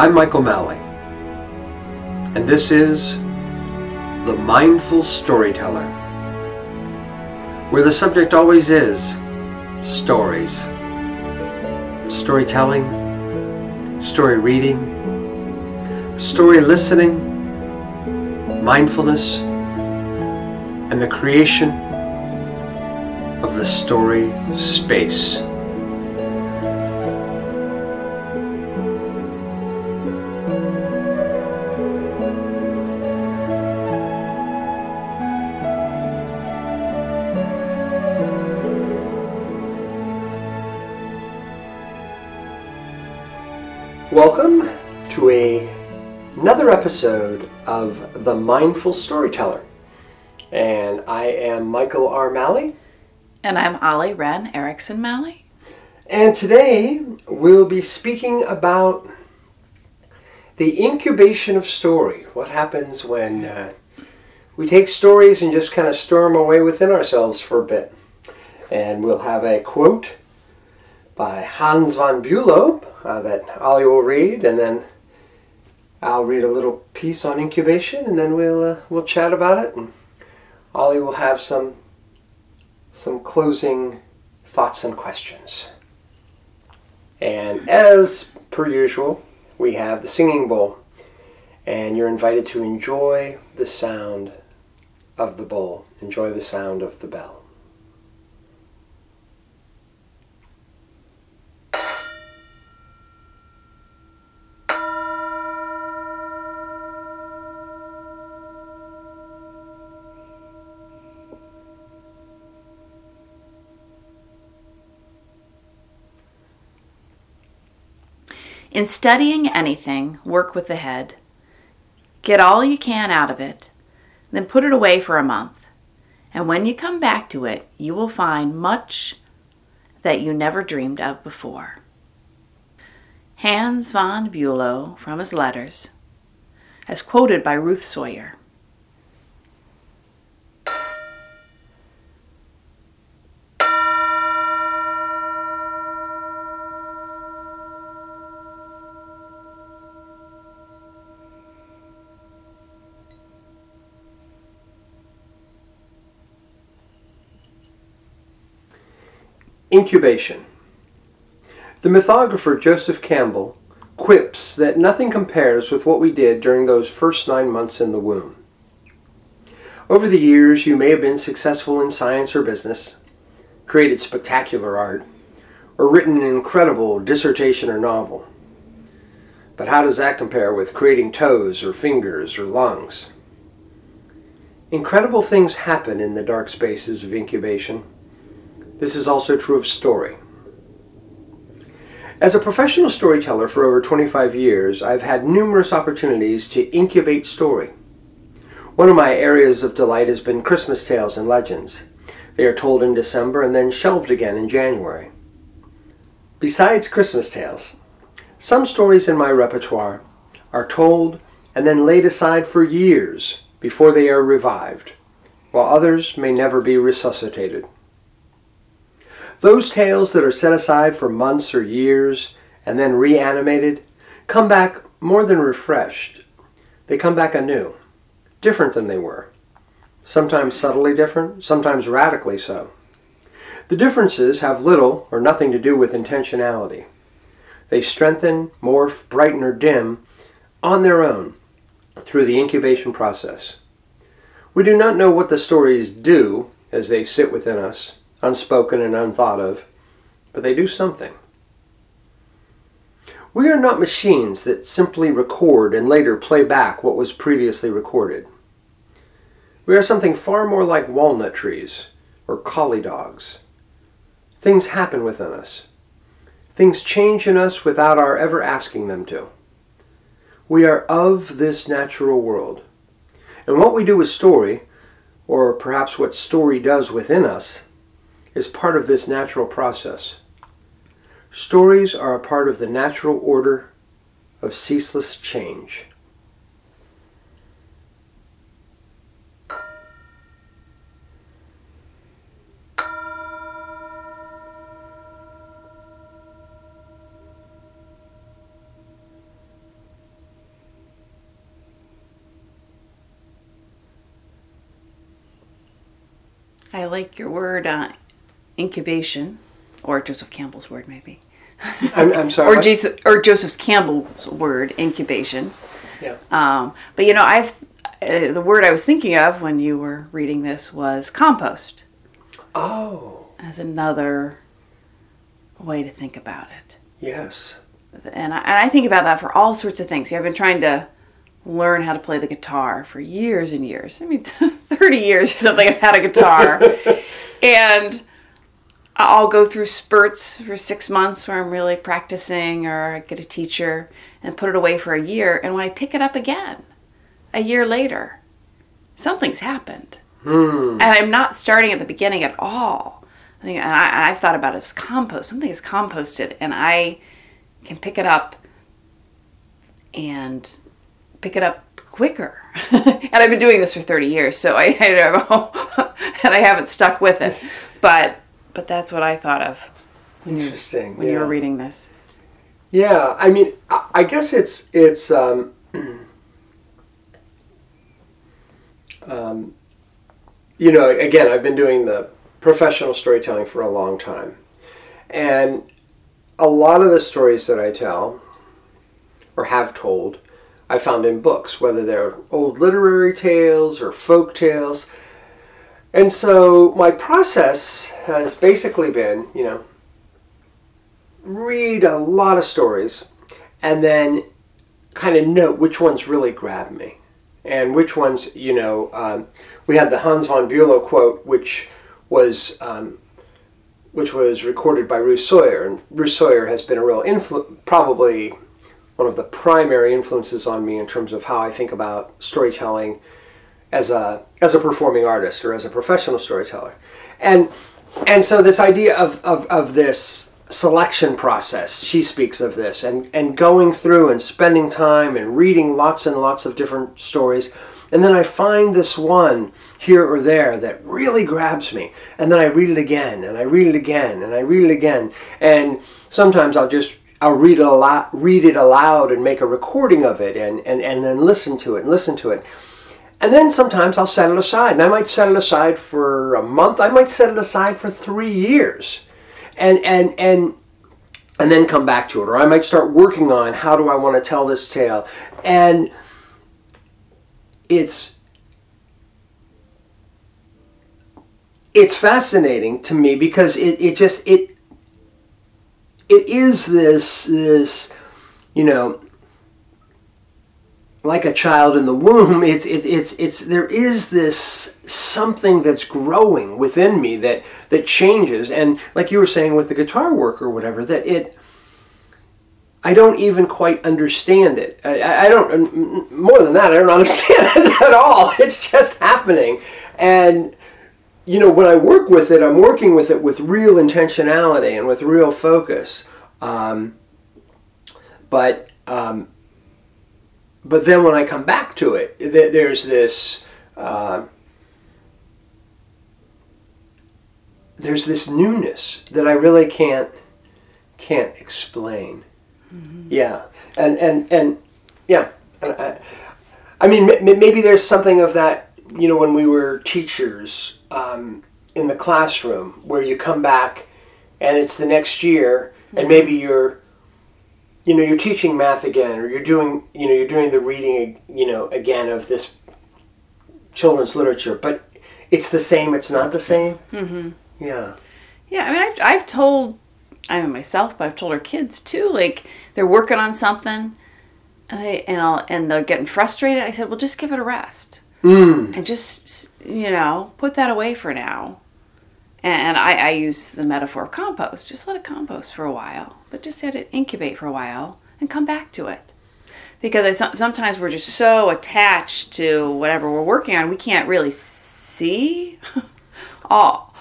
I'm Michael Malley, and this is The Mindful Storyteller, where the subject always is stories. Storytelling, story reading, story listening, mindfulness, and the creation of the story space. Welcome to a, another episode of The Mindful Storyteller. And I am Michael R. Malley. And I'm Ollie Wren Erickson Malley. And today we'll be speaking about the incubation of story. What happens when uh, we take stories and just kind of store them away within ourselves for a bit. And we'll have a quote by Hans von Bülow uh, that Ollie will read, and then I'll read a little piece on incubation, and then we'll uh, we'll chat about it, and Ollie will have some some closing thoughts and questions. And as per usual, we have the singing bowl, and you're invited to enjoy the sound of the bowl, enjoy the sound of the bell. In studying anything, work with the head. Get all you can out of it, then put it away for a month. And when you come back to it, you will find much that you never dreamed of before. Hans von Bülow, from his letters, as quoted by Ruth Sawyer. Incubation. The mythographer Joseph Campbell quips that nothing compares with what we did during those first nine months in the womb. Over the years, you may have been successful in science or business, created spectacular art, or written an incredible dissertation or novel. But how does that compare with creating toes or fingers or lungs? Incredible things happen in the dark spaces of incubation. This is also true of story. As a professional storyteller for over 25 years, I've had numerous opportunities to incubate story. One of my areas of delight has been Christmas tales and legends. They are told in December and then shelved again in January. Besides Christmas tales, some stories in my repertoire are told and then laid aside for years before they are revived, while others may never be resuscitated. Those tales that are set aside for months or years and then reanimated come back more than refreshed. They come back anew, different than they were. Sometimes subtly different, sometimes radically so. The differences have little or nothing to do with intentionality. They strengthen, morph, brighten, or dim on their own through the incubation process. We do not know what the stories do as they sit within us, unspoken and unthought of, but they do something. We are not machines that simply record and later play back what was previously recorded. We are something far more like walnut trees or collie dogs. Things happen within us. Things change in us without our ever asking them to. We are of this natural world. And what we do with story, or perhaps what story does within us, is part of this natural process. Stories are a part of the natural order of ceaseless change. I like your word on incubation, or Joseph Campbell's word, maybe. I'm, I'm sorry. or? Jesus, or Joseph Campbell's word, incubation. Yeah. Um, but you know, I've uh, the word I was thinking of when you were reading this was compost Oh, as another way to think about it. yes. And I, and I think about that for all sorts of things. I've been trying to learn how to play the guitar for years and years. I mean, 30 years or something, I've had a guitar. and I'll go through spurts for six months where I'm really practicing or I get a teacher and put it away for a year. And when I pick it up again, a year later, something's happened. Hmm. And I'm not starting at the beginning at all. I think, and I, I've thought about it as compost. Something is composted, and I can pick it up and pick it up quicker. and I've been doing this for 30 years, so I, I don't know, and I haven't stuck with it. But but that's what I thought of when you Interesting. when yeah. you were reading this. Yeah, I mean, I, I guess it's it's um, um, you know, again, I've been doing the professional storytelling for a long time, and a lot of the stories that I tell or have told, I found in books, whether they're old literary tales or folk tales. And so my process has basically been, you know, read a lot of stories and then kind of note which ones really grab me. And which ones you know um, we had the Hans von Bülow quote which was um, which was recorded by Ruth Sawyer. And Ruth Sawyer has been a real influ- probably one of the primary influences on me in terms of how I think about storytelling as a as a performing artist or as a professional storyteller. And and so this idea of, of, of this selection process she speaks of this and, and going through and spending time and reading lots and lots of different stories and then i find this one here or there that really grabs me and then i read it again and i read it again and i read it again. And sometimes i'll just i'll read it aloud read it aloud and make a recording of it and, and, and then listen to it and listen to it and then sometimes I'll set it aside. And I might set it aside for a month. I might set it aside for three years. And and and and then come back to it. Or I might start working on how do I want to tell this tale. And it's it's fascinating to me because it, it just it it is this this you know like a child in the womb it's it, it's it's there is this something that's growing within me that that changes and like you were saying with the guitar work or whatever that it I don't even quite understand it. I, I don't. More than that, I don't understand it at all. It's just happening, and you know, when I work with it, I'm working with it with real intentionality and with real focus. Um, but um, but then when I come back to it, th- there's this uh, there's this newness that I really can't can't explain. Yeah, and and and yeah, and I, I mean m- maybe there's something of that. You know, when we were teachers um, in the classroom, where you come back and it's the next year, and maybe you're you know you're teaching math again or you're doing you know you're doing the reading you know again of this children's literature but it's the same it's not the same Mm-hmm. yeah Yeah, I mean, I've, I've told, I mean, myself, but I've told our kids too. Like they're working on something, and I, and I'll, and they're getting frustrated. I said, well, just give it a rest mm. and just you know put that away for now. And I, I use the metaphor of compost. Just let it compost for a while, but just let it incubate for a while and come back to it. Because sometimes we're just so attached to whatever we're working on, we can't really see all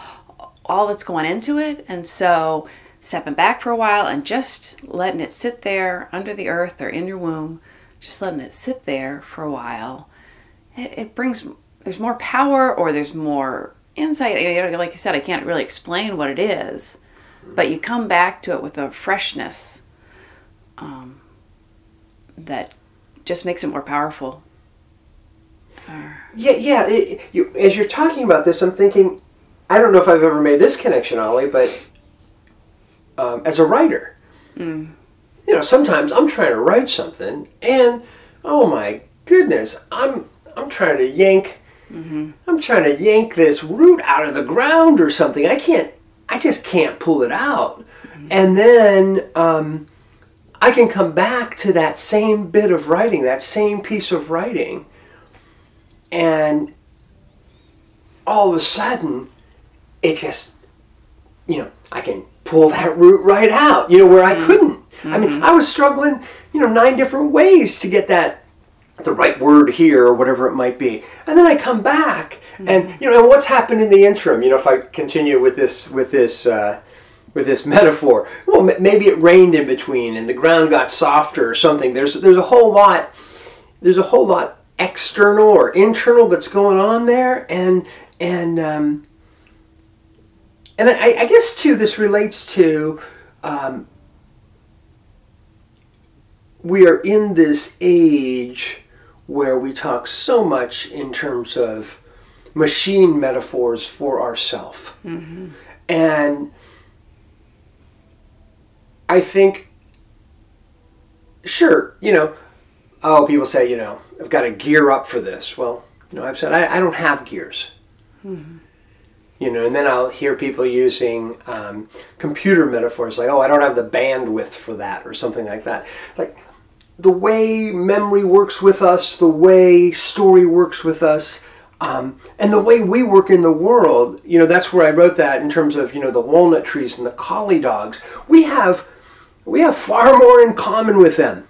all that's going into it. And so stepping back for a while and just letting it sit there under the earth or in your womb, just letting it sit there for a while, it, it brings there's more power or there's more insight. Like you said, I can't really explain what it is, but you come back to it with a freshness um, that just makes it more powerful. Yeah yeah it, you, as you're talking about this i'm thinking I don't know if I've ever made this connection, Ollie, but um, as a writer, Mm. you know, sometimes I'm trying to write something, and oh my goodness, I'm I'm trying to yank, Mm-hmm. I'm trying to yank this root out of the ground or something. I can't, I just can't pull it out, mm-hmm. and then um, I can come back to that same bit of writing, that same piece of writing, and all of a sudden, it just, you know, I can pull that root right out, you know, where I mm-hmm. couldn't. I mean, I was struggling, you know, nine different ways to get that, the right word here or whatever it might be. And then I come back and, you know, and what's happened in the interim, you know, if I continue with this, with this, uh, with this metaphor, well, m- maybe it rained in between and the ground got softer or something. There's, there's a whole lot, there's a whole lot external or internal that's going on there and and um, and I, I guess too this relates to um, we are in this age where we talk so much in terms of machine metaphors for ourself and I think sure you know oh, people say, you know, I've got to gear up for this. Well, you know, I've said I, I don't have gears. You know, and then I'll hear people using um, computer metaphors like, oh, I don't have the bandwidth for that, or something like that. Like the way memory works with us, the way story works with us, um, and the way we work in the world. You know, that's where I wrote that in terms of you know the walnut trees and the collie dogs. We have we have far more in common with them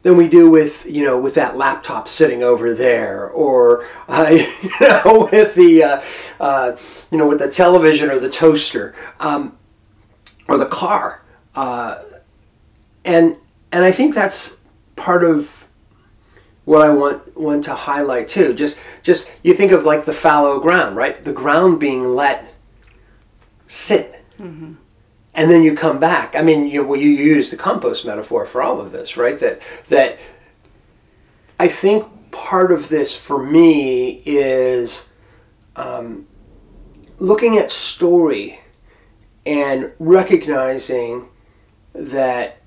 than we do with you know with that laptop sitting over there or uh, you know with the uh, uh, you know with the television or the toaster um, or the car uh, and and I think that's part of what I want want to highlight too just just you think of like the fallow ground right the ground being let sit and then you come back. I mean, you well, you use the compost metaphor for all of this, right? That that I think part of this for me is um, looking at story and recognizing that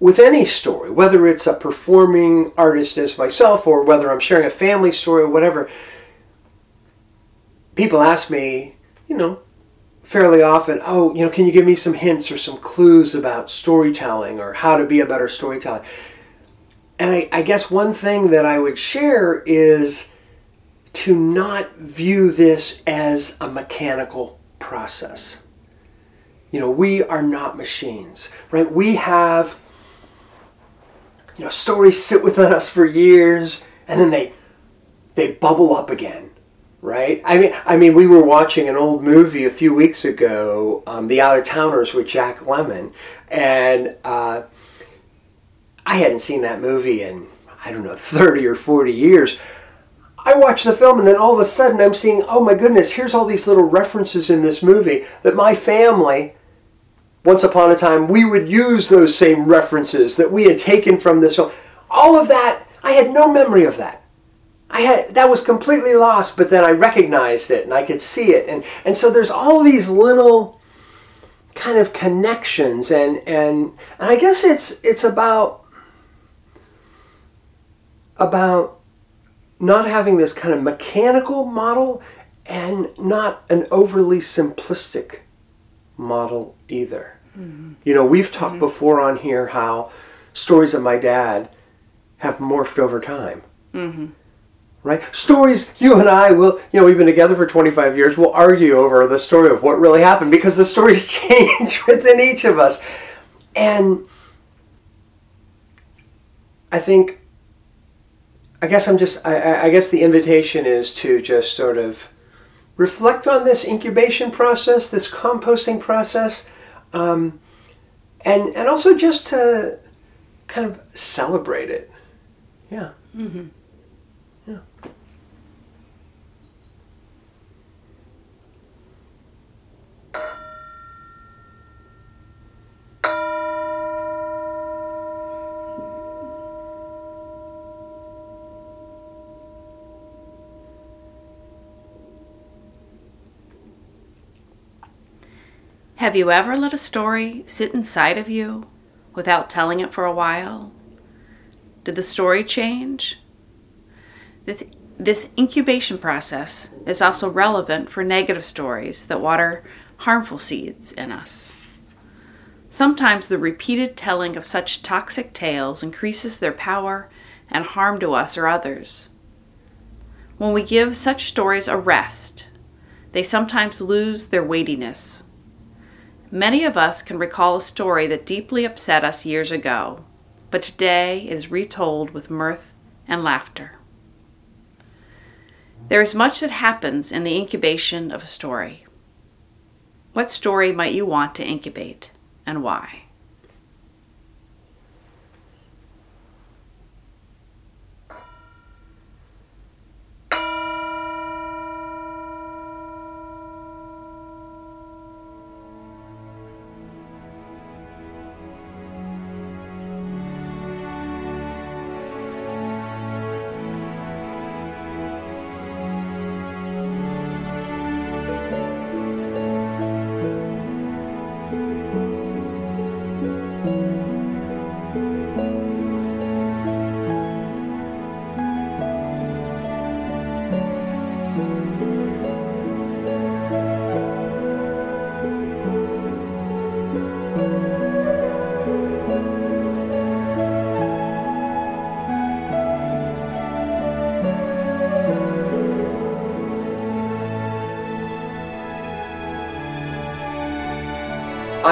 with any story, whether it's a performing artist as myself or whether I'm sharing a family story or whatever, people ask me, you know, fairly often, oh, you know, can you give me some hints or some clues about storytelling or how to be a better storyteller? And I, I guess one thing that I would share is to not view this as a mechanical process. You know, we are not machines, right? We have, you know, stories sit within us for years and then they they bubble up again right? I mean, I mean, we were watching an old movie a few weeks ago, um, The Out of Towners with Jack Lemmon, and uh, I hadn't seen that movie in I don't know thirty or forty years. I watched the film, and then all of a sudden, I'm seeing, oh my goodness, here's all these little references in this movie that my family. Once upon a time, we would use those same references that we had taken from this film. All of that, I had no memory of that. I had that was completely lost, but then I recognized it and I could see it, and and so there's all these little kind of connections, and and and I guess it's it's about about not having this kind of mechanical model and not an overly simplistic model either. Mm-hmm. You know, we've talked mm-hmm. before on here how stories of my dad have morphed over time mm-hmm. right? Stories, you and I will, you know, we've been together for 25 years, we'll argue over the story of what really happened because the stories change within each of us. And I think, I guess I'm just, I- I, I guess the invitation is to just sort of reflect on this incubation process, this composting process, um, and, and also just to kind of celebrate it. Yeah. Have you ever let a story sit inside of you without telling it for a while? Did the story change? This, this incubation process is also relevant for negative stories that water harmful seeds in us. Sometimes the repeated telling of such toxic tales increases their power and harm to us or others. When we give such stories a rest, they sometimes lose their weightiness. Many of us can recall a story that deeply upset us years ago, but today is retold with mirth and laughter. There is much that happens in the incubation of a story. What story might you want to incubate? and why.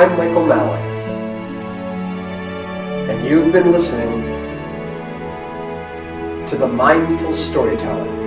I'm Michael Malley, and you've been listening to the Mindful Storyteller.